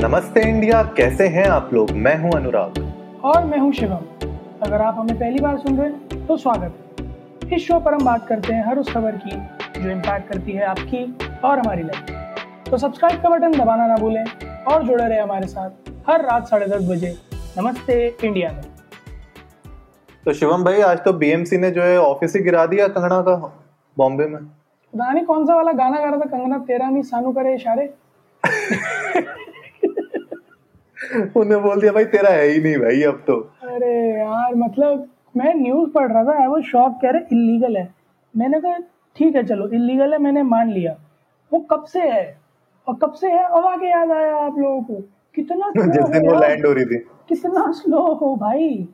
नमस्ते इंडिया कैसे हैं आप लोग? मैं हूँ अनुराग। और मैं हूँ शिवम। अगर आप हमें पहली बार सुन रहे हैं तो स्वागत है। इस शो पर हम बात करते हैं हर उस खबर की जो इम्पैक्ट करती है आपकी और हमारी लाइफ तो सब्सक्राइब का बटन दबाना ना भूलें और जुड़े रहे हमारे साथ हर रात साढ़े दस बजे नमस्ते इंडिया में। तो शिवम भाई आज तो बीएमसी ने जो है ऑफ़िस ही गिरा दिया कंगना का बॉम्बे में। पता नहीं कौन सा वाला गाना गा रहा था कंगना तेरा नहीं सानू करे इशारे। उन्हें बोल दिया भाई तेरा है ही नहीं भाई अब तो। अरे यार मतलब मैं न्यूज़ पढ़ रहा था आई वो शॉक कह रहे इलीगल है। मैंने कहा ठीक है चलो इलीगल है मैंने मान लिया। वो कब से है? और कब से है? अब आगे याद आया आप लोगों को। कितना जिस दिन वो लैंड हो रही थी। कितना स्लो हो भाई।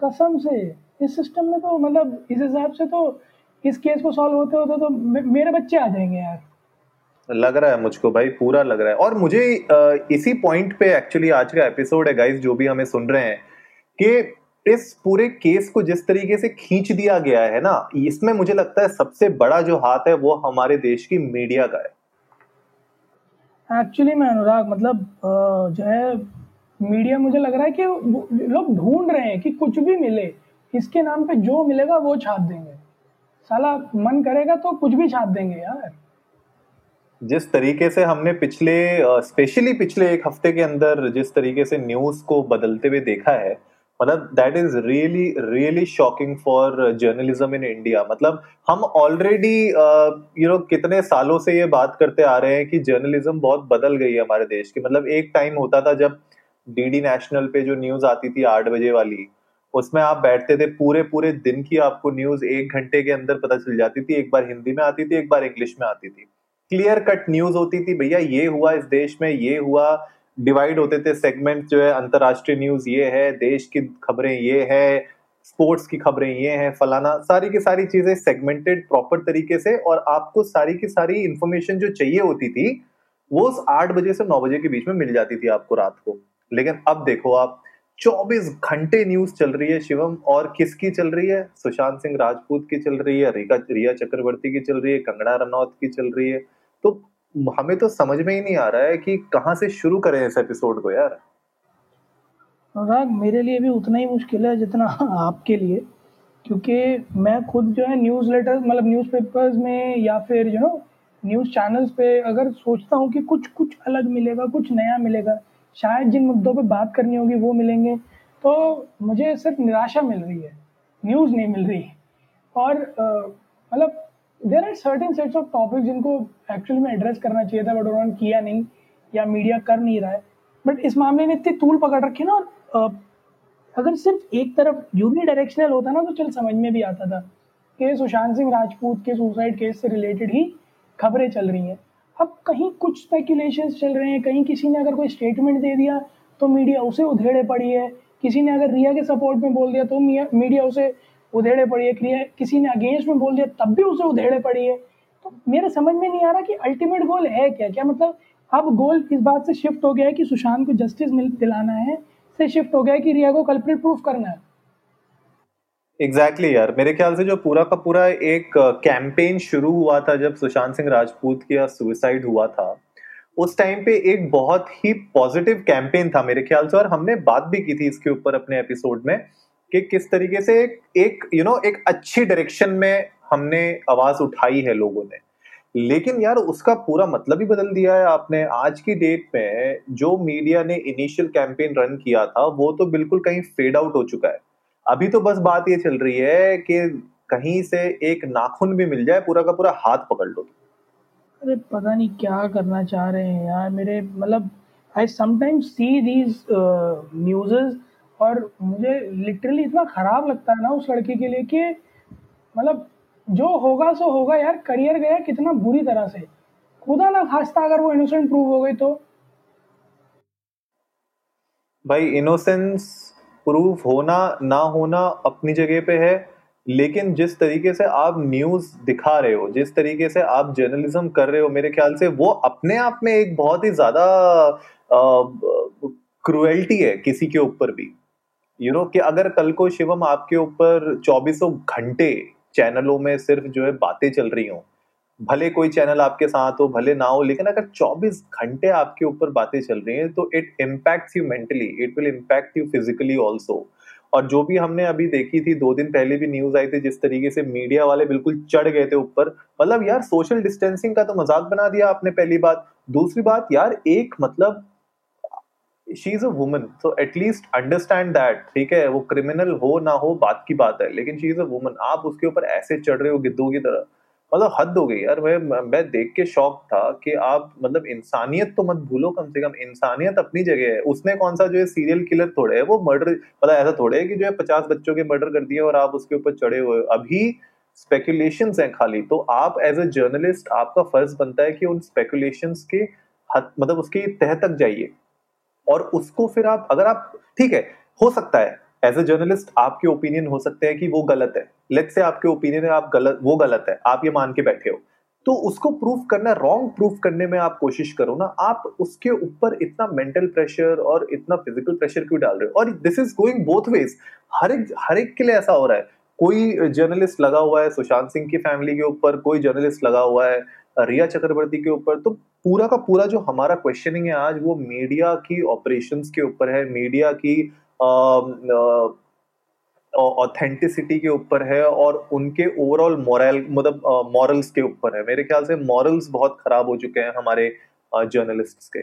कसम से। इस सिस्टम में तो मतलब इस हिसाब से तो इस केस को सॉल्व होते होते तो मेरे बच्चे आ जाएँगे यार। लग रहा है मुझको भाई, पूरा लग रहा है। और मुझे इसी पॉइंट पे एक्चुअली आज का एपिसोड है गाइस जो भी हमें सुन रहे हैं, कि इस पूरे केस को जिस तरीके से खींच दिया गया है ना, इसमें मुझे लगता है सबसे बड़ा जो हाथ है, वो हमारे देश की मीडिया का है। एक्चुअली मैं अनुराग मतलब जो है मीडिया मुझे लग रहा है कि लोग ढूंढ रहे हैं कि कुछ भी मिले इसके नाम पे जो मिलेगा वो छाप देंगे। साला, मन करेगा तो कुछ भी छाप देंगे यार। जिस तरीके से हमने पिछले स्पेशली पिछले एक हफ़्ते के अंदर जिस तरीके से न्यूज़ को बदलते हुए देखा है मतलब that is really really shocking for journalism in India मतलब हम ऑलरेडी यू नो कितने सालों से ये बात करते आ रहे हैं कि जर्नलिज्म बहुत बदल गई है हमारे देश की। मतलब एक टाइम होता था जब डीडी नेशनल पे जो न्यूज़ आती थी आठ बजे वाली, उसमें आप बैठते थे पूरे पूरे दिन की आपको न्यूज़ एक घंटे के अंदर पता चल जाती थी। एक बार हिंदी में आती थी, एक बार इंग्लिश में आती थी। क्लियर कट न्यूज़ होती थी, भैया, ये हुआ इस देश में, ये हुआ, डिवाइड होते थे, सेगमेंट जो है, अंतरराष्ट्रीय न्यूज़ ये है, देश की खबरें ये है, स्पोर्ट्स की खबरें ये हैं, फलाना, सारी की सारी चीज़ें सेगमेंटेड प्रॉपर तरीके से, और आपको सारी की सारी इंफॉर्मेशन जो चाहिए होती थी, वो आठ बजे से नौ बजे के बीच में मिल जाती थी आपको रात को। लेकिन अब देखो आप 24 घंटे न्यूज़ चल रही है शिवम, और किसकी चल रही है? सुशांत सिंह राजपूत की चल रही है रिया चक्रवर्ती की चल रही है, कंगना रनौत की चल रही है। तो हमें तो समझ में ही नहीं आ रहा है कि कहाँ से शुरू करें इस एपिसोड को यार। अनुराग, मेरे लिए भी उतना ही मुश्किल है जितना आपके लिए, क्योंकि मैं खुद जो है न्यूज़ लेटर मतलब न्यूज़ पेपर्स में या फिर यू नो न्यूज़ चैनल्स पे अगर सोचता हूँ कि कुछ कुछ अलग मिलेगा, कुछ नया मिलेगा, शायद जिन मुद्दों पे बात करनी होगी वो मिलेंगे तो मुझे सिर्फ़ निराशा मिल रही है न्यूज़ नहीं मिल रही। और मतलब there are certain sets of topic जिनको एक्चुअली में एड्रेस करना चाहिए था बट उन्होंने किया नहीं, या मीडिया कर नहीं रहा है। बट इस मामले ने इतनी तूल पकड़ रखी ना, और अगर सिर्फ़ एक तरफ़ यूनी डायरेक्शनल होता ना तो चल समझ में भी आता था। कि सुशांत सिंह राजपूत के सुसाइड केस से रिलेटेड ही खबरें चल रही हैं। अब कहीं कुछ स्पेकुलेशन चल रहे हैं, कहीं किसी ने अगर कोई स्टेटमेंट दे दिया तो मीडिया उसे उधेड़े पड़ी है। किसी ने अगर रिया के सपोर्ट में बोल दिया तो मीडिया उसे उधेड़े पड़ी है किसी ने अगेंस्ट में बोल दिया, तब भी उसे उधेड़े पड़ी है। तो मेरे समझ में नहीं आ रहा कि अल्टीमेट गोल है क्या? क्या मतलब अब गोल इस बात से शिफ्ट हो गया है कि सुशांत को जस्टिस मिल, दिलाना है, से शिफ्ट हो गया है कि रिया को कल्प्रिट प्रूफ करना है। एग्जैक्टली exactly यार। मेरे ख्याल से जो पूरा का पूरा एक कैंपेन शुरू हुआ था, जब सुशांत सिंह राजपूत का सुसाइड हुआ था, उस टाइम पे एक बहुत ही पॉजिटिव कैंपेन था मेरे ख्याल से, और हमने बात भी की थी इसके ऊपर अपने एपिसोड में। कि किस तरीके से एक यू you नो know, एक अच्छी डायरेक्शन में हमने आवाज़ उठाई है लोगों ने। लेकिन यार उसका पूरा मतलब ही बदल दिया है आपने। आज की डेट में जो मीडिया ने इनिशियल कैंपेन रन किया था वो तो बिल्कुल कहीं फेड आउट हो चुका है। अभी तो बस बात ये चल रही है कि कहीं से एक नाखून भी मिल जाए पूरा का पूरा हाथ पकड़ लो। अरे पता नहीं क्या करना चाह रहे हैं यार। मेरे मतलब I sometimes see these news और मुझे लिटरली इतना ख़राब लगता है ना उस लड़के के लिए कि मतलब जो होगा सो होगा यार करियर गया कितना बुरी तरह से। खुदा ना खास्ता अगर वो इनोसेंट प्रूव हो गई तो। भाई इनोसेंस प्रूफ होना, ना होना अपनी जगह पे है, लेकिन जिस तरीके से आप न्यूज़ दिखा रहे हो, जिस तरीके से आप जर्नलिज्म कर रहे हो, मेरे ख्याल से वो अपने आप में एक बहुत ही ज़्यादा क्रुएल्टी है किसी के ऊपर भी। यू नो कि अगर कल को शिवम आपके ऊपर चौबीसों घंटे चैनलों में सिर्फ़ जो है बातें चल रही हो, भले कोई चैनल आपके साथ हो, भले ना हो, लेकिन अगर 24 घंटे आपके ऊपर बातें चल रही हैं तो it impact you mentally it will impact you physically also और जो भी हमने अभी देखी थी, दो दिन पहले भी न्यूज़ आई थी, जिस तरीके से मीडिया वाले बिल्कुल चढ़ गए थे ऊपर मतलब यार सोशल डिस्टेंसिंग का तो मज़ाक बना दिया आपने पहली बात। दूसरी बात, यार एक मतलब she is a woman so at least understand that ठीक है, वो क्रिमिनल हो ना हो, बात की बात है, लेकिन शी इज़ अ वुमन आप उसके ऊपर ऐसे चढ़ रहे हो गिद्धों की तरह। मतलब हद हो गई यार, मैं मैं देख के शौक था कि आप मतलब इंसानियत तो मत भूलो कम से कम, इंसानियत अपनी जगह है। उसने कौन सा जो है सीरियल किलर थोड़े है, वो मर्डर मतलब ऐसा थोड़े है कि जो है पचास बच्चों के मर्डर कर दिए और आप उसके ऊपर चढ़े हुए अभी स्पेकुलेशन हैं खाली तो आप एज अ जर्नलिस्ट आपका फ़र्ज़ बनता है कि उन स्पेकुलेशन के हद मतलब उसके तह तक जाइए। और उसको फिर आप, अगर आप, ठीक है, हो सकता है एज ए जर्नलिस्ट आपके ओपिनियन हो सकते हैं कि वो गलत है। लेट से आपके ओपिनियन है, आप गलत, वो गलत है, आप ये मान के बैठे हो। तो उसको प्रूफ करना रॉन्ग प्रूफ करने में आप कोशिश करो ना, आप उसके ऊपर इतना मेंटल प्रेशर और इतना फ़िज़िकल प्रेशर क्यों डाल रहे हो? और this is going both ways हर एक हर एक के लिए ऐसा हो रहा है। कोई जर्नलिस्ट लगा हुआ है, सुशांत सिंह की फैमिली के ऊपर, कोई जर्नलिस्ट लगा हुआ है रिया चक्रवर्ती के ऊपर तो पूरा का पूरा जो हमारा क्वेश्चनिंग है आज, वो मीडिया की ऑपरेशंस के ऊपर है मीडिया की ऑथेंटिसिटी के ऊपर है और उनके ओवरऑल मोरल मतलब मॉरल्स के ऊपर है। मेरे ख्याल से मॉरल्स बहुत खराब हो चुके हैं हमारे जर्नलिस्ट के।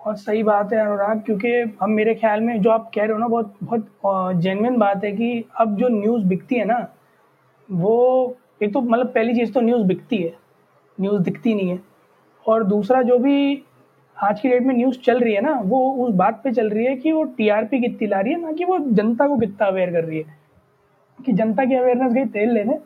और सही बात है अनुराग, क्योंकि हम मेरे ख्याल में जो आप कह रहे हो ना, बहुत बहुत जेनविन बात है कि अब जो न्यूज़ बिकती है ना, वो एक तो मतलब पहली चीज़ तो न्यूज़ बिकती है। न्यूज़ दिखती नहीं है। और दूसरा जो भी आज की डेट में न्यूज़ चल रही है ना, वो उस बात पे चल रही है कि वो टीआरपी कितनी ला रही है, ना कि वो जनता को कितना अवेयर कर रही है। कि जनता की अवेयरनेस गई, तेल लेने।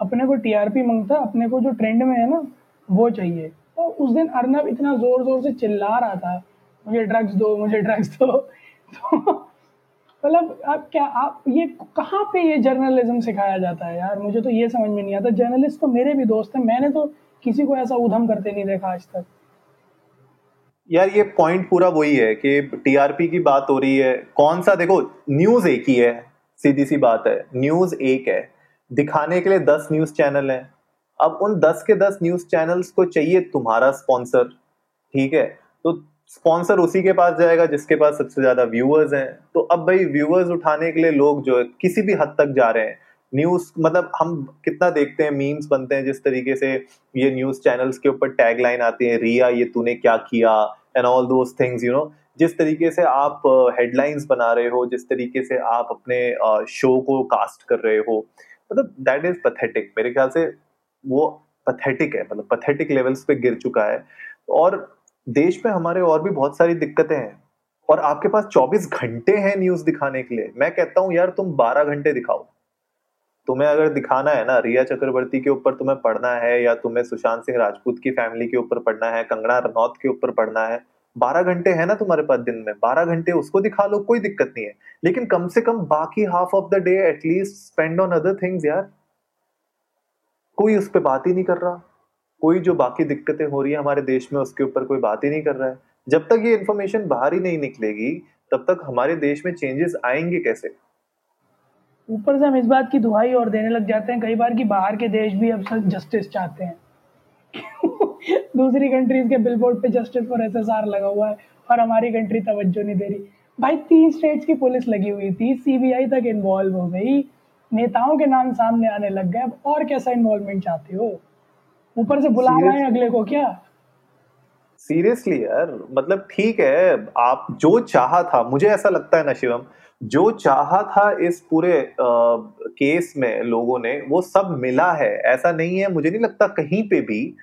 अपने को टीआरपी माँगता, अपने को जो ट्रेंड में है ना, वो चाहिए। तो उस दिन अर्नब इतना ज़ोर ज़ोर से चिल्ला रहा था, मुझे ड्रग्स दो, मुझे ड्रग्स दो। तो मतलब आप क्या, आप ये कहाँ पे ये जर्नलिज्म सिखाया जाता है यार? मुझे तो ये समझ में नहीं आता। जर्नलिस्ट तो मेरे भी दोस्त हैं। मैंने तो किसी को ऐसा उधम करते नहीं देखा आज तक। यार, ये पॉइंट पूरा वही है कि टीआरपी की बात हो रही है। कौन सा, देखो न्यूज़ एक ही है। सीधी सी बात है। न्यूज़ एक है। दिखाने के लिए दस न्यूज़ चैनल हैं। अब उन दस के दस न्यूज़ चैनल्स को चाहिए तुम्हारा स्पॉन्सर ठीक है? तो स्पॉन्सर उसी के पास जाएगा जिसके पास सबसे ज़्यादा व्यूअर्स हैं। तो अब भाई व्यूअर्स उठाने के लिए लोग जो है किसी भी हद तक जा रहे हैं न्यूज़ मतलब हम कितना देखते हैं मीम्स बनते हैं, जिस तरीके से ये न्यूज़ चैनल्स के ऊपर टैग लाइन आती है, रिया, ये तूने क्या किया? And all those things you know जिस तरीके से आप हेडलाइंस बना रहे हो, जिस तरीके से आप अपने शो को कास्ट कर रहे हो मतलब दैट इज़ पथेटिक मेरे ख्याल से वो पथेटिक है मतलब पथेटिक लेवल्स पे गिर चुका है। और देश में हमारे और भी बहुत सारी दिक्कतें हैं। और आपके पास 24 घंटे हैं न्यूज़ दिखाने के लिए। मैं कहता हूँ, यार, तुम 12 घंटे दिखाओ। तुम्हें अगर दिखाना है ना, रिया चक्रवर्ती के ऊपर तुम्हें पढ़ना है या तुम्हें सुशांत सिंह राजपूत की फैमिली के ऊपर पढ़ना है, कंगना रनौत के ऊपर पढ़ना है, बारह घंटे है ना तुम्हारे पास दिन में। बारह घंटे उसको दिखा लो, कोई दिक्कत नहीं है। लेकिन कम से कम बाकी half of the day at least spend on other things यार। कोई उस पर बात ही नहीं कर रहा। कोई जो बाकी दिक्कतें हो रही है हमारे देश में, उसके ऊपर कोई बात ही नहीं कर रहा है। जब तक ये इन्फॉर्मेशन बाहर ही नहीं निकलेगी, तब तक हमारे देश में चेंजेस आएँगे कैसे? ऊपर से हम इस बात की दुहाई और देने लग जाते हैं, कई बार कि बाहर के देश भी अब जस्टिस चाहते हैं। दूसरी कंट्रीज़ के बिलबोर्ड पे जस्टिस फॉर एसएसआर लगा हुआ है, और हमारी कंट्री तवज्जो नहीं दे रही। भाई, तीन स्टेट्स की पुलिस लगी हुई थी सीबीआई तक इन्वॉल्व हो गई। नेताओं के नाम सामने आने लग गए, अब और कैसा इन्वॉल्वमेंट चाहते हो? ऊपर से बुला रहे हैं अगले को क्या? सीरियसली यार मतलब ठीक है आप जो चाहा था मुझे ऐसा लगता है ना शिवम जो चाहा था इस पूरे आ, केस में लोगों ने वो सब मिला है। ऐसा नहीं है मुझे नहीं लगता कहीं पे भी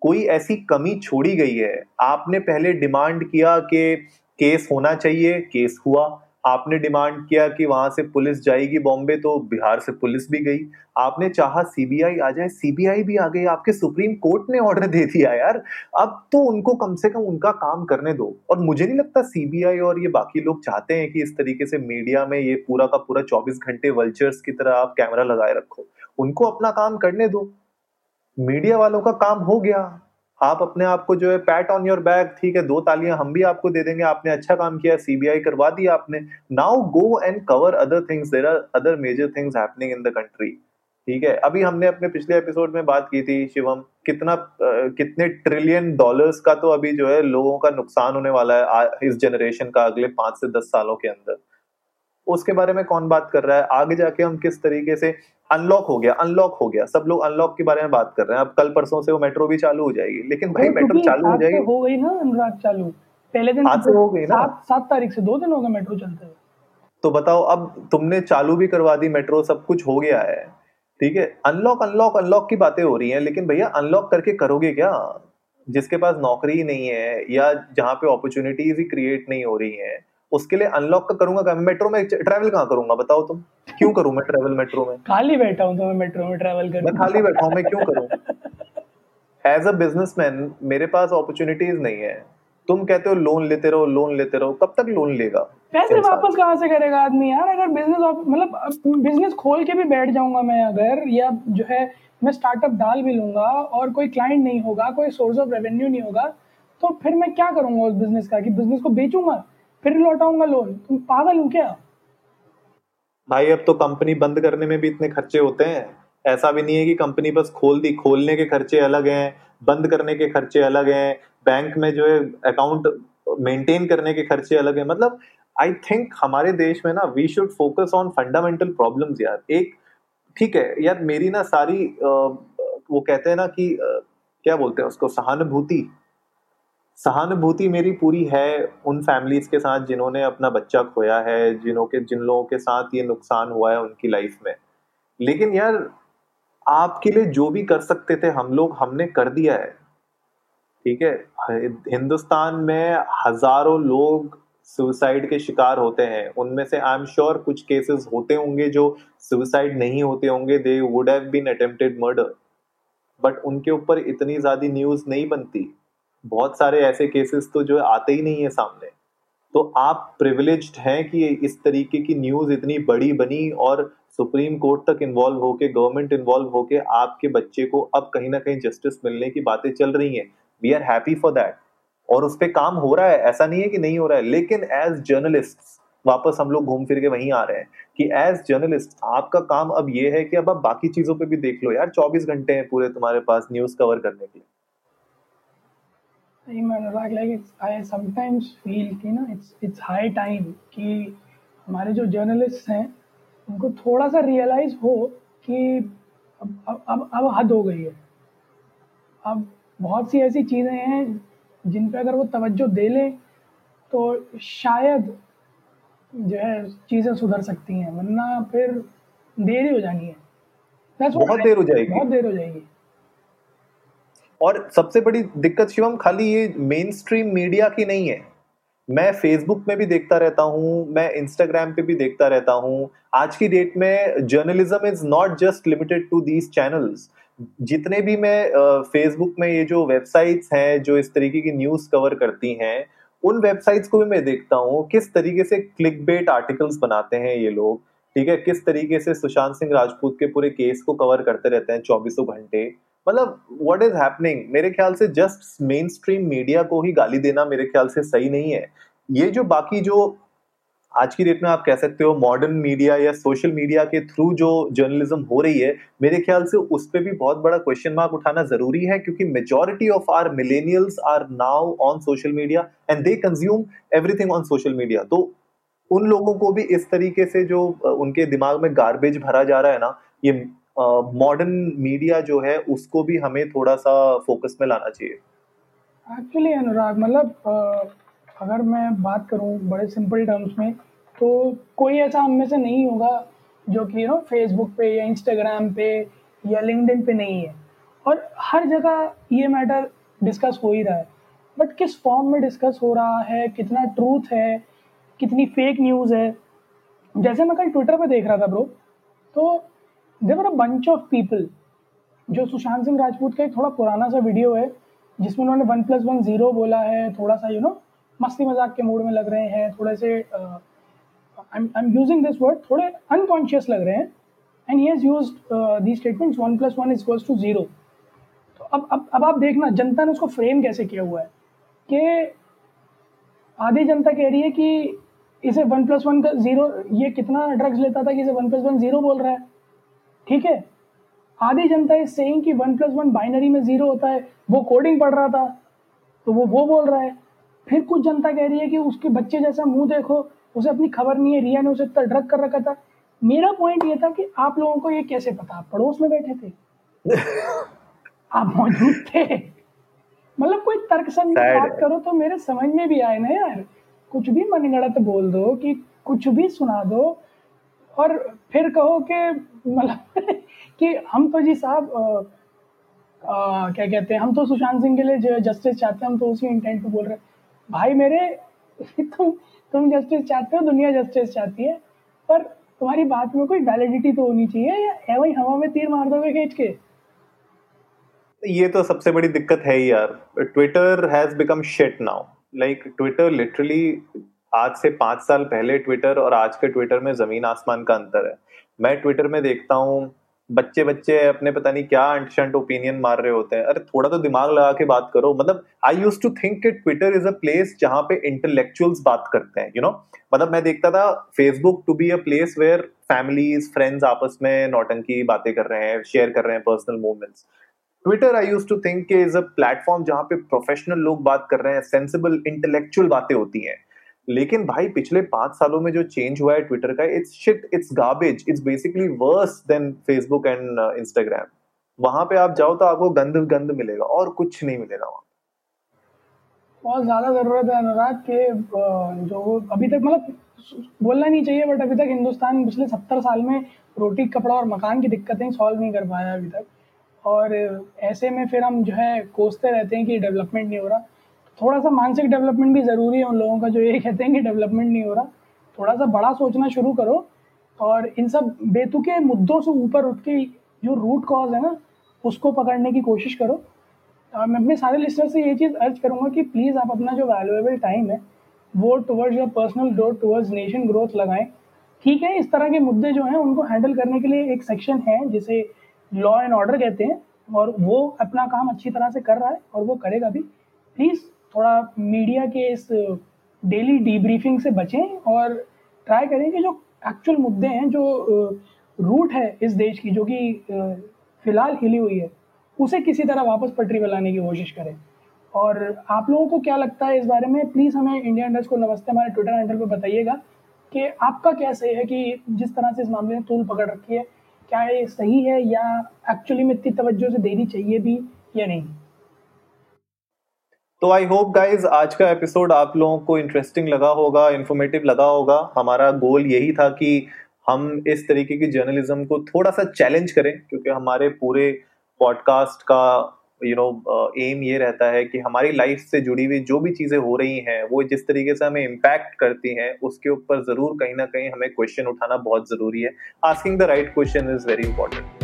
कोई ऐसी कमी छोड़ी गई है। आपने पहले डिमांड किया कि केस होना चाहिए केस हुआ। आपने डिमांड किया कि वहाँ से पुलिस जाएगी बॉम्बे तो बिहार से पुलिस भी गई। आपने चाहा सीबीआई आ जाए, सीबीआई भी आ गई, आपके सुप्रीम कोर्ट ने ऑर्डर दे दिया यार। अब तो उनको कम से कम उनका काम करने दो। और मुझे नहीं लगता सीबीआई और ये बाकी लोग चाहते हैं कि इस तरीके से मीडिया में ये पूरा का पूरा चौबीस घंटे वल्चर्स की तरह आप कैमरा लगाए रखो। उनको अपना काम करने दो। मीडिया वालों का काम हो गया। आप अपने आप को जो है पैट ऑन योर बैग ठीक है, दो तालियाँ हम भी आपको दे देंगे, आपने अच्छा काम किया सीबीआई करवा दिया आपने। Now go and cover other things there are other major things happening in the country ठीक है? अभी हमने अपने पिछले एपिसोड में बात की थी, शिवम, कितना कितने ट्रिलियन डॉलर्स का तो अभी जो है लोगों का नुकसान होने वाला है इस जनरेशन का अगले पाँच से दस सालों के अंदर। उसके बारे में कौन बात कर रहा है? आगे जाके हम किस तरीके से अनलॉक हो गया अनलॉक हो गया। सब लोग अनलॉक के बारे में बात कर रहे हैं। अब कल परसों से वो मेट्रो भी चालू हो जाएगी। लेकिन भाई मेट्रो चालू हो जाएगी। हो गई ना अनुराग चालू। पहले दिन आज से हो गई ना। सात तारीख से दो दिन हो गए मेट्रो चलते हुए। तो बताओ अब तुमने चालू भी करवा दी मेट्रो सब कुछ हो गया है। ठीक है? अनलॉक अनलॉक अनलॉक की बातें हो रही हैं लेकिन भैया अनलॉक करके करोगे क्या? जिसके पास नौकरी नहीं है या जहाँ पे अपॉर्चुनिटीज़ ही क्रिएट नहीं हो रही हैं उसके लिए अनलॉक का करूँगा मेट्रो में ट्रैवल कहाँ करूँगा? बताओ तुम। क्यों करूँ मैं ट्रैवल मेट्रो में? खाली बैठा हूँ तो मैं मेट्रो में ट्रैवल कर मैं खाली बैठा हूँ मैं क्यों करूँ? एज अ बिजनेसमैन मेरे पास अपॉर्चुनिटीज़ नहीं है। तुम कहते हो लोन लेते रहो लोन लेते रहो कब तक लोन लेगा? पैसे वापस कहाँ से करेगा आदमी यार? अगर बिज़नेस मतलब बिज़नेस खोल के भी बैठ जाऊँगा मैं अगर या जो है मैं स्टार्टअप डाल भी लूँगा और कोई क्लाइंट नहीं होगा कोई सोर्स ऑफ़ रेवेन्यू नहीं होगा तो फिर मैं क्या करूँगा उस बिज़नेस का? कि बिज़नेस को बेचूँगा? फिर लौटाऊँगा लोन। तुम पागल हो क्या? भाई, अब तो कंपनी बंद करने में भी इतने खर्चे होते हैं। ऐसा भी नहीं है कि कंपनी बस खोल दी, खोलने के खर्चे अलग हैं, बंद करने के खर्चे अलग हैं, बैंक में जो है अकाउंट मेंटेन करने के खर्चे अलग हैं। मतलब आई थिंक हमारे देश में ना we should focus on fundamental problems यार। एक, ठीक है, यार मेरी ना सारी वो कहते हैं ना कि क्या बोलते हैं उसको, सहानुभूति सहानुभूति मेरी पूरी है उन फैमिलीज़ के साथ जिन्होंने अपना बच्चा खोया है जिन्हों के, जिन लोगों के साथ ये नुकसान हुआ है उनकी लाइफ में। लेकिन यार, आपके लिए जो भी कर सकते थे हम लोग, हमने कर दिया है। ठीक है? हिंदुस्तान में हज़ारों लोग सुसाइड के शिकार होते हैं। उनमें से आई एम श्योर कुछ केसेस होते होंगे जो सुसाइड नहीं होते होंगे। They would have been attempted murder but उनके ऊपर इतनी ज़्यादा न्यूज़ नहीं बनती। बहुत सारे ऐसे केसेस तो जो आते ही नहीं है सामने। तो आप प्रिविलेज्ड हैं कि इस तरीके की न्यूज़ इतनी बड़ी बनी और सुप्रीम कोर्ट तक इन्वॉल्व होके गवर्नमेंट इन्वॉल्व होके आपके बच्चे को अब कहीं ना कहीं जस्टिस मिलने की बातें चल रही हैं। We are happy for that और उस पर काम हो रहा है, ऐसा नहीं है कि नहीं हो रहा है, लेकिन एज जर्नलिस्ट वापस हम लोग घूम फिर के वहीं आ रहे हैं कि एज जर्नलिस्ट आपका काम अब ये है कि अब आप बाकी चीज़ों पे भी देख लो। यार 24 घंटे हैं पूरे तुम्हारे पास न्यूज़ कवर करने के लिए। नहीं मैं Anurag like I sometimes feel कि ना इट्स इट्स हाई टाइम कि हमारे जो जर्नलिस्ट हैं उनको थोड़ा सा रियलाइज़ हो कि अब अब अब, अब हद हो गई है। अब बहुत सी ऐसी चीज़ें हैं जिन पे अगर वो तवज्जो दे लें तो शायद जो है चीज़ें सुधर सकती हैं वरना फिर देरी हो जानी है। बहुत देर हो जाएगी। बहुत देर हो जाएगी। और सबसे बड़ी दिक्कत शिवम, खाली ये मेन स्ट्रीम मीडिया की नहीं है। मैं फेसबुक में भी देखता रहता हूँ, मैं इंस्टाग्राम पे भी देखता रहता हूँ। आज की डेट में journalism is not just limited to these channels जितने भी मैं फेसबुक में ये जो वेबसाइट्स हैं, जो इस तरीके की न्यूज़ कवर करती हैं, उन वेबसाइट्स को भी मैं देखता हूँ। किस तरीके से क्लिक बेट आर्टिकल्स बनाते हैं ये लोग, ठीक है? किस तरीके से सुशांत सिंह राजपूत के पूरे केस को कवर करते रहते हैं चौबीसों घंटे। मतलब व्हाट इज़ हैपनिंग मेरे ख्याल से जस्ट मेन स्ट्रीम मीडिया को ही गाली देना मेरे ख्याल से सही नहीं है। ये जो बाकी जो, आज की डेट में आप कह सकते हो मॉडर्न मीडिया या सोशल मीडिया के थ्रू जो जर्नलिज्म हो रही है, मेरे ख्याल से उस पर भी बहुत बड़ा क्वेश्चन मार्क उठाना ज़रूरी है, क्योंकि majority of our millennials are now on social media and they consume everything on social media तो उन लोगों को भी इस तरीके से जो, उनके दिमाग में गार्बेज भरा जा रहा है ना, ये मॉडर्न मीडिया जो है, उसको भी हमें थोड़ा सा फोकस में लाना चाहिए। एक्चुअली अनुराग मतलब अगर मैं बात करूँ बड़े सिंपल टर्म्स में तो कोई ऐसा हम में से नहीं होगा जो कि यू नो फेसबुक पे या इंस्टाग्राम पे या लिंकडिन पे नहीं है। और हर जगह ये मैटर डिस्कस हो ही रहा है। बट किस फॉर्म में डिस्कस हो रहा है, कितना ट्रूथ है, कितनी फेक न्यूज़ है? जैसे मैं कल ट्विटर पर देख रहा था ब्रो तो there were a bunch of people जो सुशांत सिंह राजपूत का एक थोड़ा पुराना सा वीडियो है जिसमें उन्होंने वन प्लस वन ज़ीरो बोला है थोड़ा सा यू you नो know, मस्ती मज़ाक के मूड में लग रहे हैं थोड़े से I am using this word थोड़े अनकॉन्शियस लग रहे हैं and he has use the statements one plus one is equals to zero तो अब अब अब आप देखना जनता ने उसको फ्रेम कैसे किया हुआ है कि आधी जनता कह रही है कि इसे वन प्लस वन का ज़ीरो ये कितना ड्रग्स लेता था कि इसे वन प्लस वन ज़ीरो बोल रहा है? ठीक है? आधी जनता इस सेइंग कि वन प्लस वन बाइनरी में ज़ीरो होता है। वो कोडिंग पढ़ रहा था तो वो वो बोल रहा है। फिर कुछ जनता कह रही है कि उसके बच्चे जैसा मुँह देखो उसे अपनी खबर नहीं है रिया ने उसे इतना ड्रग कर रखा था। मेरा पॉइंट ये था कि आप लोगों को ये कैसे पता? आप पड़ोस में बैठे थे। आप मौजूद थे। मतलब कोई तर्क संग बात करो तो मेरे समझ में भी आए ना यार। कुछ भी मन गलत बोल दो कि कुछ भी सुना दो और फिर कहो कि मतलब कि हम तो जी साहब क्या कहते हैं, हम तो सुशांत सिंह के लिए जस्टिस चाहते हैं, हम तो उसी इंटेंट पे बोल रहे हैं। भाई मेरे, तुम तुम जस्टिस चाहते हो, दुनिया जस्टिस चाहती है, पर तुम्हारी बात में कोई वैलिडिटी तो होनी चाहिए, या वही हवा में तीर मार दोगे खींच के? ये तो सबसे बड़ी दिक्कत ही यार। Twitter has become shit now like Twitter literally आज से पाँच साल पहले ट्विटर और आज के ट्विटर में ज़मीन आसमान का अंतर है। मैं ट्विटर में देखता हूँ बच्चे बच्चे अपने पता नहीं क्या अंटशंट ओपिनियन मार रहे होते हैं। अरे, थोड़ा तो दिमाग लगा के बात करो। मतलब आई यूज़ टू थिंक कि ट्विटर इज़ अ प्लेस जहाँ पे इंटेलेक्चुअल्स बात करते हैं यू you नो know? मतलब मैं देखता था Facebook to be a place where families friends आपस में नौटंकी बातें कर रहे हैं शेयर कर रहे हैं personal movements Twitter I used to think is a platform जहाँ पे प्रोफेशनल लोग बात कर रहे हैं सेंसिबल इंटेलेक्चुअल बातें होती हैं। लेकिन भाई, पिछले पाँच सालों में जो चेंज हुआ है ट्विटर का it's shit it's garbage it's basically worse than Facebook and Instagram वहाँ पे आप जाओ तो आपको गंद गंद मिलेगा और कुछ नहीं मिलेगा वहाँ। बहुत ज़्यादा ज़रूरत है अनुराग के जो अभी तक मतलब बोलना नहीं चाहिए बट अभी तक हिंदुस्तान पिछले सत्तर साल में रोटी, कपड़ा और मकान की दिक्कतें सॉल्व नहीं कर पाया अभी तक। और ऐसे में फिर हम जो है कोसते रहते हैं कि डेवलपमेंट नहीं हो रहा। थोड़ा सा मानसिक डेवलपमेंट भी ज़रूरी है उन लोगों का जो ये कहते हैं कि डेवलपमेंट नहीं हो रहा। थोड़ा सा बड़ा सोचना शुरू करो और इन सब बेतुके मुद्दों से ऊपर उठ के जो रूट कॉज है ना, उसको पकड़ने की कोशिश करो। और मैं अपने सारे लिस्टर से ये चीज़ अर्ज़ करूँगा कि प्लीज़ आप अपना जो वैल्यूएबल टाइम है, वो towards your personal growth towards nation growth लगाएँ। ठीक है, इस तरह के मुद्दे जो हैं, उनको हैंडल करने के लिए एक सेक्शन है, जिसे लॉ एंड ऑर्डर कहते हैं और वो अपना काम अच्छी तरह से कर रहा है और वो करेगा भी। प्लीज़ थोड़ा मीडिया के इस डेली डीब्रीफिंग से बचें और ट्राई करें कि जो एक्चुअल मुद्दे हैं, जो रूट है इस देश की, जो कि फ़िलहाल हिली हुई है, उसे किसी तरह वापस पटरी पर लाने की कोशिश करें। और आप लोगों को क्या लगता है इस बारे में प्लीज़ हमें इंडिया इंडस्ट को नमस्ते, हमारे ट्विटर हैंडल पर बताइएगा कि आपका क्या सही है कि जिस तरह से इस मामले में तूल पकड़ रखी है, क्या ये सही है या एक्चुअली में इतनी तवज्जो से देनी चाहिए भी या नहीं। तो आई होप गाइज़ आज का एपिसोड आप लोगों को इंटरेस्टिंग लगा होगा इन्फॉर्मेटिव लगा होगा। हमारा गोल यही था कि हम इस तरीके की जर्नलिज्म को थोड़ा सा चैलेंज करें, क्योंकि हमारे पूरे पॉडकास्ट का यू नो एम ये रहता है कि हमारी लाइफ से जुड़ी हुई जो भी चीज़ें हो रही हैं, वो जिस तरीके से हमें इम्पैक्ट करती हैं, उसके ऊपर ज़रूर कहीं ना कहीं हमें क्वेश्चन उठाना बहुत ज़रूरी है। Asking the right question is very important